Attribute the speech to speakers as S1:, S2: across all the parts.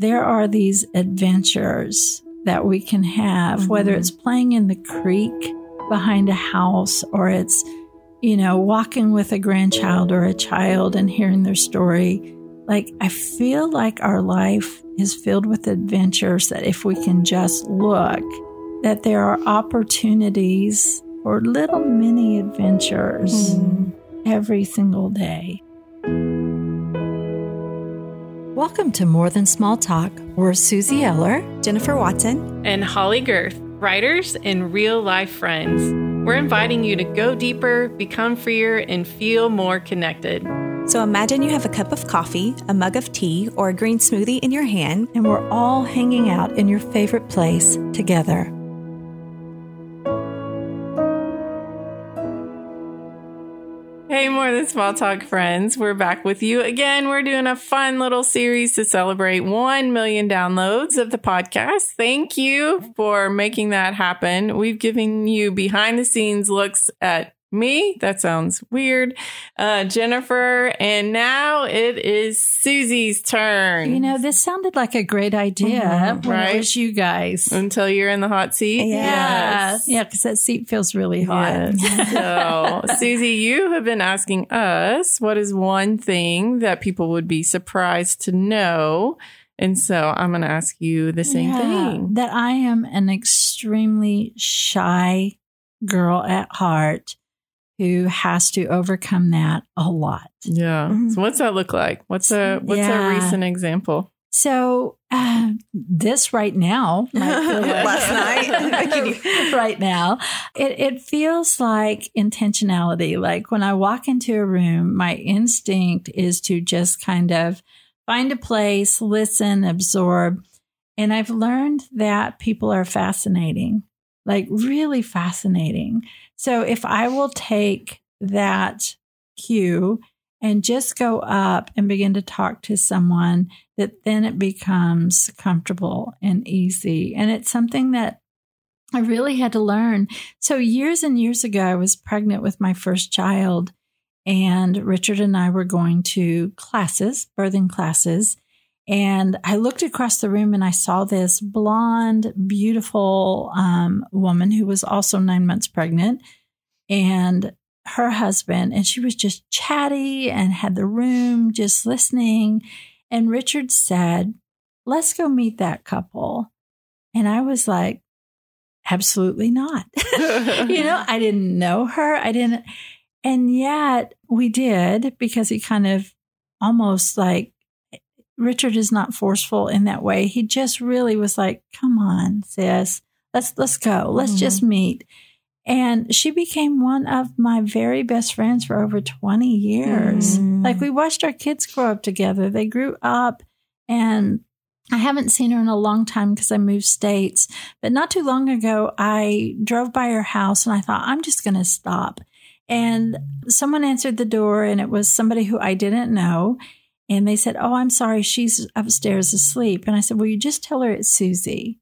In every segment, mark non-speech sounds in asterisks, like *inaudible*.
S1: there are these adventures that we can have, whether mm-hmm. it's playing in the creek behind a house or it's, you know, walking with a grandchild or a child and hearing their story. Like, I feel like our life is filled with adventures that if we can just look, that there are opportunities for little mini adventures mm-hmm. every single day.
S2: Welcome to More Than Small Talk. We're Suzie Eller,
S3: Jennifer Watson,
S4: and Holley Gerth, writers and real life friends. We're inviting you to go deeper, become freer, and feel more connected.
S3: So imagine you have a cup of coffee, a mug of tea, or a green smoothie in your hand,
S1: and we're all hanging out in your favorite place together.
S4: Hey, more than small talk friends. We're back with you again. We're doing a fun little series to celebrate 1 million downloads of the podcast. Thank you for making that happen. We've given you behind the scenes looks at me. That sounds weird. Uh, Jennifer. And now it is Suzie's turn.
S1: You know, this sounded like a great idea
S4: Mhm,
S1: when
S4: right?
S1: it was you guys.
S4: Until you're in the hot seat.
S3: Yeah.
S4: Yes.
S1: Yeah, because that seat feels really hot.
S4: Yes. *laughs* so, Suzie, you have been asking us what is one thing that people would be surprised to know. And so I'm going to ask you the same
S1: Yeah,
S4: thing.
S1: That I am an extremely shy girl at heart who has to overcome that a lot.
S4: Yeah. So what's that look like? What's a what's
S1: Yeah.
S4: a recent example?
S1: So uh, this right now, *laughs* like-
S3: Last *laughs* night. *laughs*
S1: right now, it, it feels like intentionality. Like when I walk into a room, my instinct is to just kind of find a place, listen, absorb. And I've learned that people are fascinating, like really fascinating. So if I will take that cue and just go up and begin to talk to someone, that then it becomes comfortable and easy. And it's something that I really had to learn. So, years and years ago, I was pregnant with my first child, and Richard and I were going to classes, birthing classes. And I looked across the room and I saw this blonde, beautiful um, woman who was also nine months pregnant and her husband. And she was just chatty and had the room just listening. And Richard said, Let's go meet that couple. And I was like, Absolutely not. *laughs* you know, I didn't know her. I didn't. And yet we did because he kind of almost like Richard is not forceful in that way. He just really was like, come on, sis, let's, let's go. Let's
S4: Mhm.
S1: just meet. And she became one of my very best friends for over 20 years.
S3: Mm.
S1: Like we watched our kids grow up together. They grew up and I haven't seen her in a long time because I moved states. But not too long ago, I drove by her house and I thought, I'm just going to stop. And someone answered the door and it was somebody who I didn't know. And they said, Oh, I'm sorry, she's upstairs asleep. And I said, Well, you just tell her it's Suzie.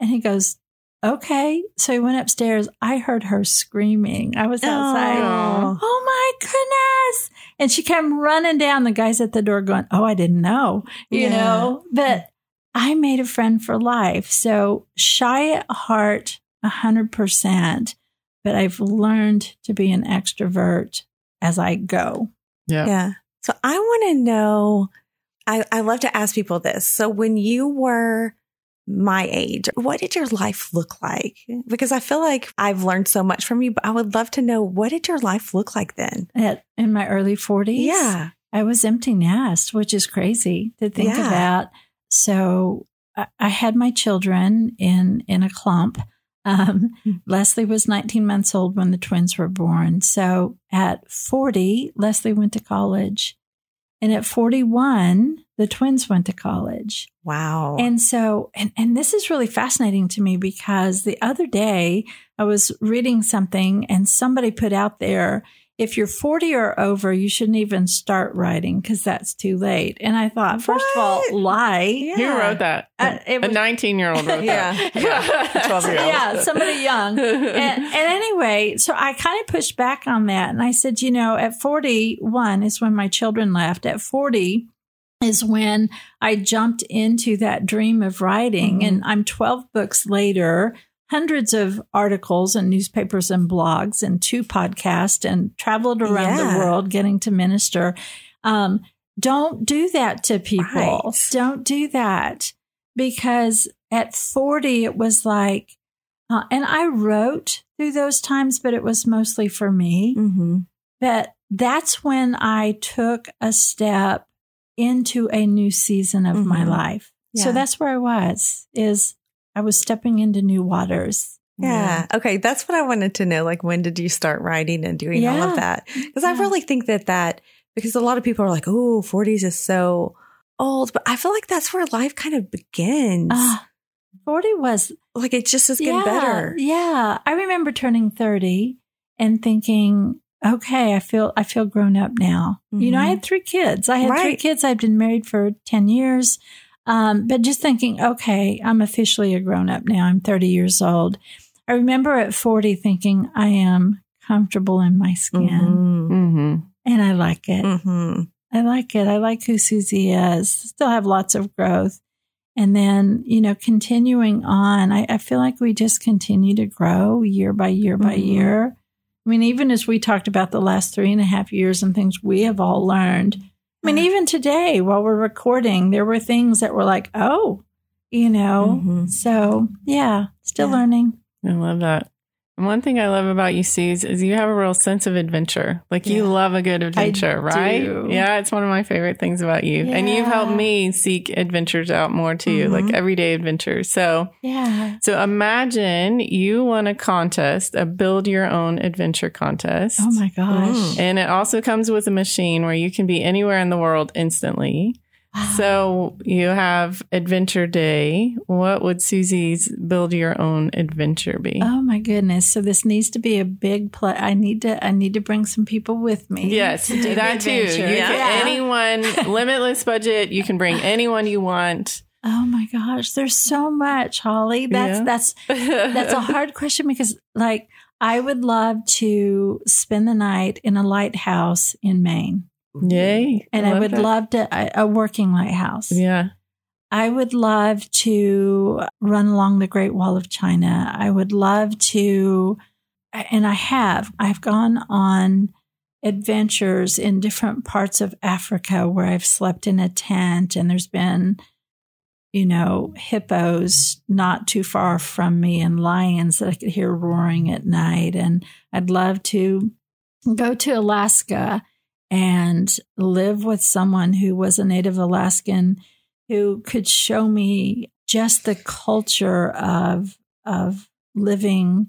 S1: And he goes, Okay. So he went upstairs. I heard her screaming. I was outside.
S3: Aw.
S1: Oh my goodness. And she came running down. The guys at the door going, Oh, I didn't know, you
S3: Yeah.
S1: know, but I made a friend for life. So shy at heart, a hundred percent, but I've learned to be an extrovert as I go.
S4: Yeah.
S3: Yeah. So I want to know. I, I love to ask people this. So when you were my age, what did your life look like? Because I feel like I've learned so much from you, but I would love to know what did your life look like then?
S1: At, in my early 40s,
S3: Yeah.
S1: I was empty nest, which is crazy to think
S3: Yeah.
S1: about. So I, I had my children in in a clump. Um,
S3: Hmm.
S1: Leslie was 19 months old when the twins were born. So at 40, Leslie went to college. And at 41, the twins went to college.
S3: Wow.
S1: And so, and, and this is really fascinating to me because the other day I was reading something and somebody put out there, if you're 40 or over, you shouldn't even start writing because that's too late. And I thought, first of all, lie.
S3: Yeah.
S4: Who wrote that?
S1: Uh, it
S4: a 19 year old wrote
S3: Yeah. *laughs*
S4: that.
S3: 12 year old.
S1: yeah, somebody young. *laughs* and, and anyway, so I kind of pushed back on that. And I said, you know, at 41 is when my children left. At 40, is when I jumped into that dream of writing.
S3: Mhm.
S1: And I'm 12 books later, hundreds of articles and newspapers and blogs and two podcasts and traveled around
S3: Yeah.
S1: the world getting to minister. Um, don't do that to people.
S3: Right.
S1: Don't do that because at 40, it was like, uh, and I wrote through those times, but it was mostly for me.
S3: Mm-hmm.
S1: But that's when I took a step into a new season of my
S3: Mhm.
S1: life. So that's where I was, is I was stepping into new waters.
S3: Yeah. Okay. That's what I wanted to know. Like, when did you start writing and doing all of that? Because I really think that that, because a lot of people are like, oh, 40s is so old. But I feel like that's where life kind of begins.
S1: Ah, 40 was
S3: like, it just is getting
S1: yeah,
S3: better.
S1: Yeah. I remember turning 30 and thinking, okay, I feel I feel grown up now. You know, I
S3: Mhm.
S1: had three kids. I had three kids. I'd been married for 10 years. Um, but just thinking, okay, I'm officially a grown up now. I'm 30 years old. I remember at 40 thinking, I am comfortable in my skin
S3: Mhm.
S4: Mm-hmm.
S1: and I like it.
S3: Mhm.
S1: I like it. I like who Suzie is. Still have lots of growth. And then, you know, continuing on, I, I feel like we just continue to grow year by year by
S3: Mhm.
S1: year. I mean, even as we talked about the last three and a half years and things we have all learned. I mean, even today while we're recording, there were things that were like, oh, you know.
S3: Mhm.
S1: So, yeah, still
S3: Yeah.
S1: learning.
S4: I love that. One thing I love about you, Suze, is you have a real sense of adventure. Like you love a good adventure, right?
S1: do.
S4: Yeah, it's one of my favorite things about you. And you've helped me seek adventures out more too,
S3: Mhm.
S4: like everyday adventures. So,
S1: Yeah.
S4: so imagine you won a contest, a build your own adventure contest.
S1: Oh my gosh.
S3: Mm.
S4: And it also comes with a machine where you can be anywhere in the world instantly.
S1: Wow.
S4: So you have Adventure Day. What would Suzie's build your own adventure be?
S1: Oh my goodness! So this needs to be a big play. I need to. I need to bring some people with me.
S4: Yes,
S1: to do
S4: that too. Can, anyone, *laughs* limitless budget. You can bring anyone you want.
S1: Oh my gosh, there's so much, Holley. That's
S4: Yeah.
S1: that's that's a *laughs* hard question because, like, I would love to spend the night in a lighthouse in Maine,
S4: Yay.
S1: and I,
S4: love
S1: would
S4: that.
S1: love to a, a working lighthouse.
S4: Yeah.
S1: I would love to run along the Great Wall of China. I would love to, and I have, I've gone on adventures in different parts of Africa where I've slept in a tent and there's been, you know, hippos not too far from me and lions that I could hear roaring at night. And I'd love to go to Alaska and live with someone who was a native Alaskan who could show me just the culture of of living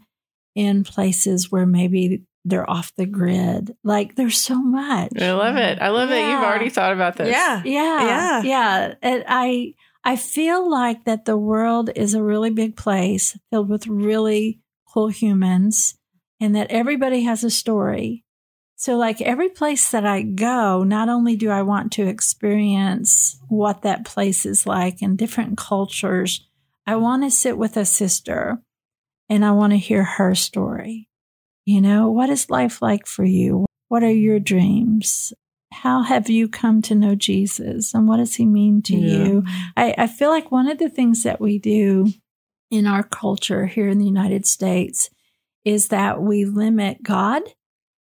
S1: in places where maybe they're off the grid. Like there's so much.
S4: I love it. I love it. You've already thought about this.
S3: Yeah.
S1: Yeah.
S3: Yeah.
S1: Yeah. And I I feel like that the world is a really big place filled with really cool humans and that everybody has a story. So like every place that I go, not only do I want to experience what that place is like in different cultures, I want to sit with a sister and I want to hear her story. You know, what is life like for you? What are your dreams? How have you come to know Jesus and what does he mean to
S4: Yeah.
S1: you? I, I feel like one of the things that we do in our culture here in the United States is that we limit God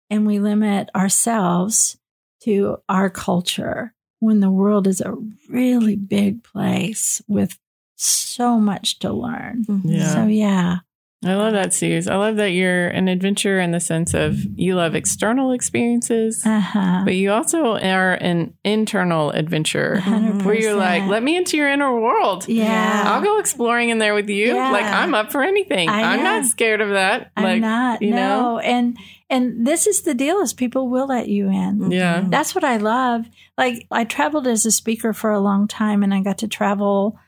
S1: and we limit ourselves to our culture when the world is a really big place with so much to learn. Mm-hmm.
S4: Yeah.
S1: So, yeah.
S4: I love that, Suze. I love that you're an adventurer in the sense of you love external experiences,
S1: Uh huh.
S4: but you also are an internal adventurer where you're like, let me into your inner world.
S1: Yeah.
S4: I'll go exploring in there with you.
S1: Yeah.
S4: Like I'm up for anything.
S1: I
S4: I'm
S1: know.
S4: not scared of that.
S1: I'm
S4: like
S1: not.
S4: you
S1: no.
S4: know?
S1: And and this is the deal: is people will let you in.
S4: Yeah.
S1: That's what I love. Like I traveled as a speaker for a long time, and I got to travel.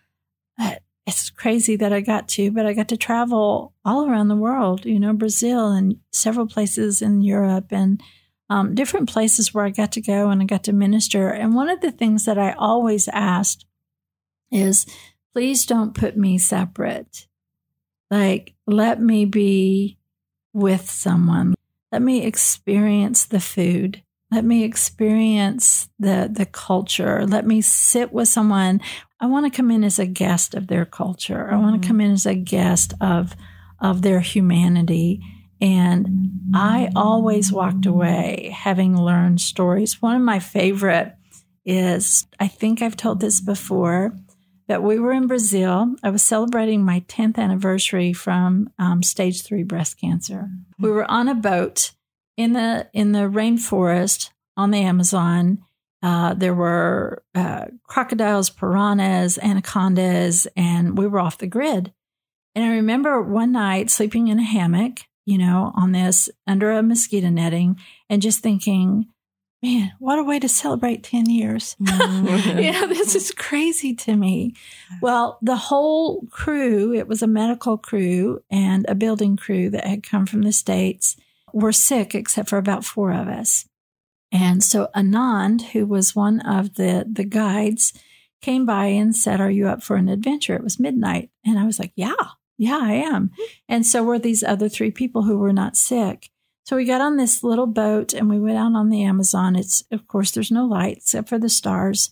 S1: It's crazy that I got to, but I got to travel all around the world. You know, Brazil and several places in Europe, and um, different places where I got to go and I got to minister. And one of the things that I always asked is, please don't put me separate. Like, let me be with someone. Let me experience the food Let me experience the the culture. Let me sit with someone. I want to come in as a guest of their culture. I want to come in as a guest of of their humanity. And I always walked away having learned stories. One of my favorite is I think I've told this before, but we were in Brazil. I was celebrating my 10th anniversary from um, stage three breast cancer. We were on a boat in the in the rainforest on the Amazon. Uh, there were uh, crocodiles, piranhas, anacondas, and we were off the grid. And I remember one night sleeping in a hammock, you know, on this under a mosquito netting, and just thinking, man, what a way to celebrate 10 years.
S3: Mm.
S1: you know, this is crazy to me. Well, the whole crew, it was a medical crew and a building crew that had come from the States, were sick except for about four of us. And so Anand, who was one of the, the guides, came by and said, Are you up for an adventure? It was midnight. And I was like, Yeah, yeah, I am. And so were these other three people who were not sick. So we got on this little boat and we went out on the Amazon. It's, of course, there's no light except for the stars.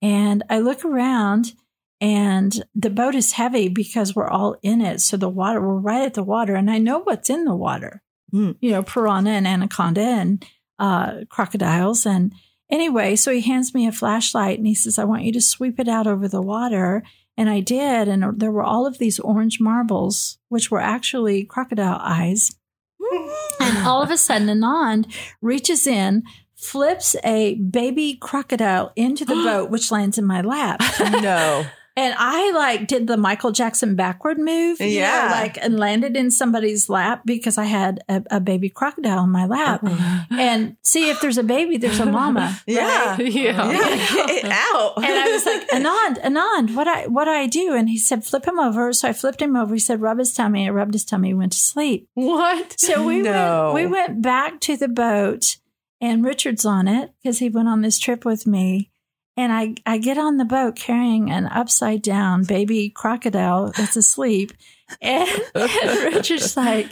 S1: And I look around and the boat is heavy because we're all in it. So the water, we're right at the water. And I know what's in the water. You know, piranha and anaconda and uh, crocodiles. And anyway, so he hands me a flashlight and he says, I want you to sweep it out over the water. And I did. And there were all of these orange marbles, which were actually crocodile eyes. *laughs* And all of a sudden, Anand reaches in, flips a baby crocodile into the *gasps* boat, which lands in my lap.
S3: no.
S1: And I like did the Michael Jackson backward move. you know,
S3: Yeah.
S1: like and landed in somebody's lap because I had a, a baby crocodile in my lap. Uh-huh. And see, if there's a baby, there's a mama.
S3: Yeah. *laughs*
S1: right?
S4: Yeah.
S3: Yeah, get *laughs* out.
S1: And I was like, Anand, Anand, what I what do I do? And he said, flip him over. So I flipped him over. He said, rub his tummy. I rubbed his tummy. He went to sleep.
S4: What?
S1: So we
S3: No.
S1: went we went back to the boat and Richard's on it because he went on this trip with me. And I, I get on the boat carrying an upside down baby crocodile that's asleep. And, *laughs* and Richard's like,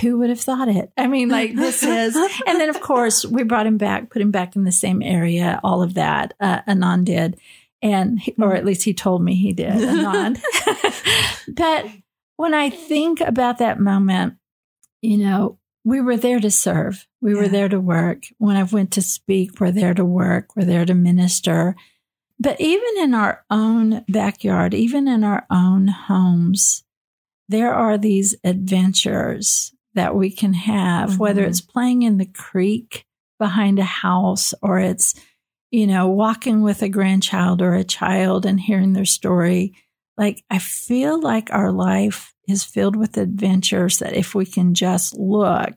S1: who would have thought it? I mean, like this is, and then of course we brought him back, put him back in the same area, all of that. Uh, Anand did. And, or at least he told me he did, Anand. *laughs* but when I think about that moment, you know, we were there to serve. We were there to work. When I went to speak, we're there to work. We're there to minister. But even in our own backyard, even in our own homes, there are these adventures that we can have, whether
S3: Mhm.
S1: it's playing in the creek behind a house or it's, you know, walking with a grandchild or a child and hearing their story. Like, I feel like our life is filled with adventures that if we can just look,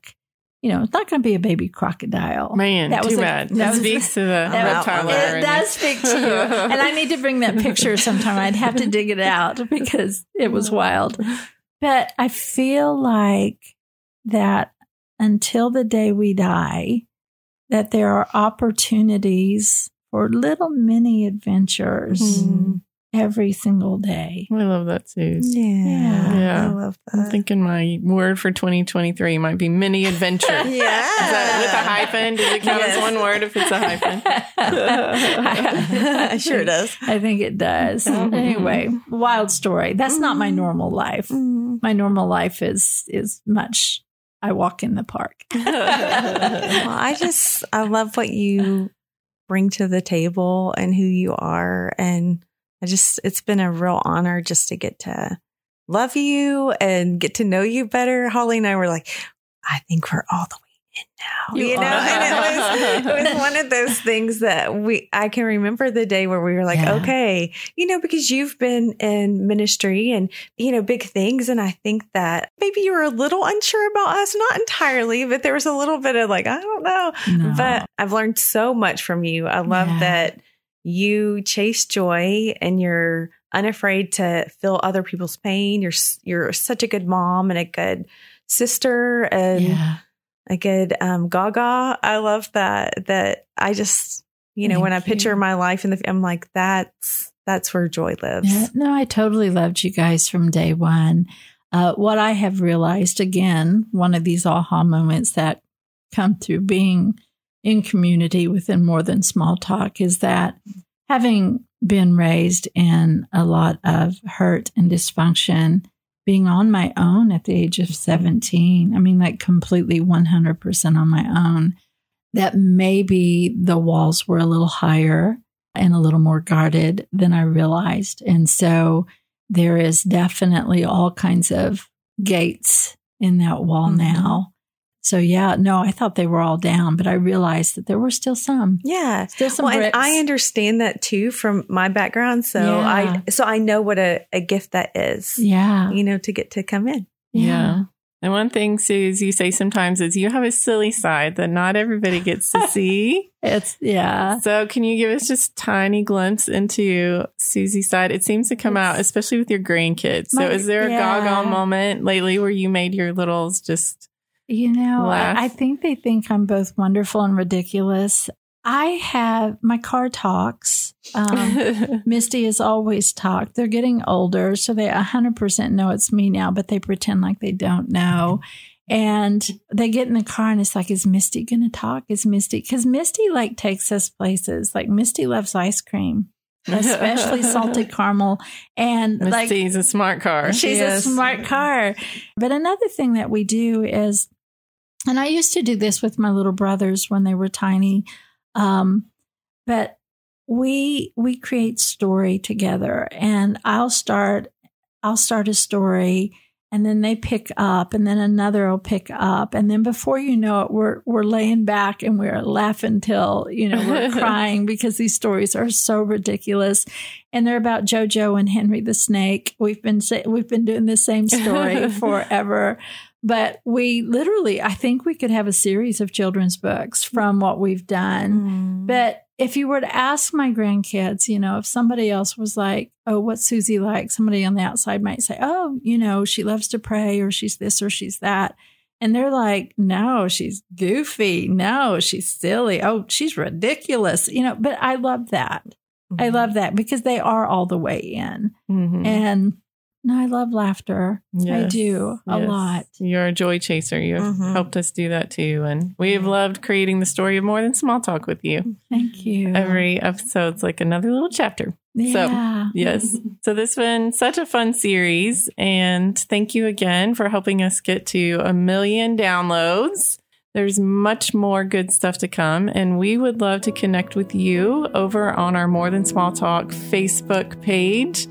S1: you know, it's not going to be a baby crocodile.
S4: Man,
S1: That was
S4: too
S1: a-
S4: bad.
S1: that
S4: That
S1: was-
S4: speaks to the *laughs*
S1: That-
S4: reptile
S1: it does speak to you. And I need to bring that picture sometime. I'd have to dig it out *laughs* because it was wild. But I feel like that until the day we die, that there are opportunities for little mini adventures
S3: Mhm.
S1: Every single day.
S4: I love that, Suze.
S3: Yeah.
S4: Yeah.
S3: I love that.
S4: I'm thinking my word for 2023 might be mini adventure. *laughs*
S3: yeah.
S4: Is that with a hyphen? Does it count as one word if it's a hyphen? *laughs* *laughs*
S3: sure does.
S1: I think it does.
S4: Mhm.
S1: Anyway, wild story. That's not my normal life.
S3: Mm.
S1: My normal life is is much I walk in the park.
S3: Well, I just I love what you bring to the table and who you are and I just it's been a real honor just to get to love you and get to know you better. Holley and I were like, I think we're all the way in now.
S1: You
S3: You, know, and it was it was *laughs* one of those things that we I can remember the day where we were like,
S1: Yeah.
S3: okay, you know, because you've been in ministry and you know, big things. And I think that maybe you were a little unsure about us, not entirely, but there was a little bit of like, I don't know.
S1: No.
S3: But I've learned so much from you. I love
S1: Yeah.
S3: that you chase joy and you're unafraid to feel other people's pain. You're you're such a good mom and a good sister and
S1: yeah.
S3: a good um, Gaga. I love that. That I just you know when I
S1: Thank you.
S3: picture my life in the I'm like that's that's where joy lives.
S1: Yeah, no, I totally loved you guys from day one. Uh, what I have realized again, one of these aha moments that come through being in community within more than small talk is that having been raised in a lot of hurt and dysfunction, being on my own at the age of 17, I mean, like completely 100% on my own, that maybe the walls were a little higher and a little more guarded than I realized. And so there is definitely all kinds of gates in that wall mm-hmm. now so yeah, no, I thought they were all down, but I realized that there were still some.
S3: Yeah,
S1: still some. Well,
S3: and I understand that too from my background. So yeah. I so I know what a, a gift that is.
S1: Yeah,
S3: you know, to get to come in.
S4: Yeah. yeah. And one thing, Suze, you say sometimes is you have a silly side that not everybody gets to *laughs* see.
S1: it's yeah.
S4: So can you give us just tiny glimpse into Suzie's side? It seems to come it's, out, especially with your grandkids. So is there a yeah. goggle moment lately where you made your littles just
S1: you know, I, I think they think I'm both wonderful and ridiculous. I have my car talks. Um, *laughs* Misty has always talked. They're getting older, so they 100% know it's me now, but they pretend like they don't know. And they get in the car and it's like, is Misty going to talk? Is Misty? Because Misty like takes us places. Like Misty loves ice cream. especially salted *laughs* caramel. And
S4: Misty's like, a smart car.
S1: She's a smart car. But another thing that we do is and I used to do this with my little brothers when they were tiny. Um, but we we create story together and I'll start I'll start a story and then they pick up and then another will pick up and then before you know it we're we're laying back and we're laughing till you know we're *laughs* crying because these stories are so ridiculous and they're about jojo and henry the snake we've been we've been doing the same story *laughs* forever but we literally, I think we could have a series of children's books from what we've done. Mm. But if you were to ask my grandkids, you know, if somebody else was like, oh, what's Suzie like? Somebody on the outside might say, oh, you know, she loves to pray or she's this or she's that. And they're like, no, she's goofy. No, she's silly. Oh, she's ridiculous. You know, but I love that. Mm-hmm. I love that because they are all the way in. Mm-hmm. And no, I love laughter. Yes, I do a yes. lot.
S4: You're a joy chaser. You've mm-hmm. helped us do that too. And we've loved creating the story of more than small talk with you.
S1: Thank you.
S4: Every episode's like another little chapter. Yeah. So, yes. *laughs* So, this has been such a fun series. And thank you again for helping us get to a million downloads. There's much more good stuff to come, and we would love to connect with you over on our More Than Small Talk Facebook page.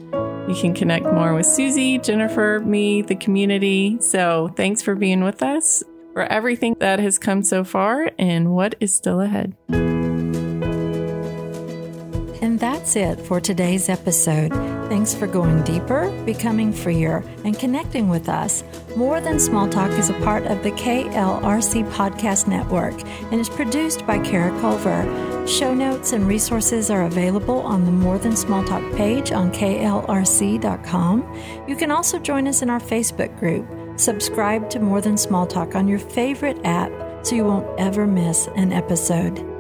S4: You can connect more with Suzie, Jennifer, me, the community. So thanks for being with us for everything that has come so far and what is still ahead.
S2: And that's it for today's episode. Thanks for going deeper, becoming freer, and connecting with us. More Than Small Talk is a part of the KLRC Podcast Network and is produced by Kara Culver. Show notes and resources are available on the More Than Small Talk page on klrc.com. You can also join us in our Facebook group. Subscribe to More Than Small Talk on your favorite app so you won't ever miss an episode.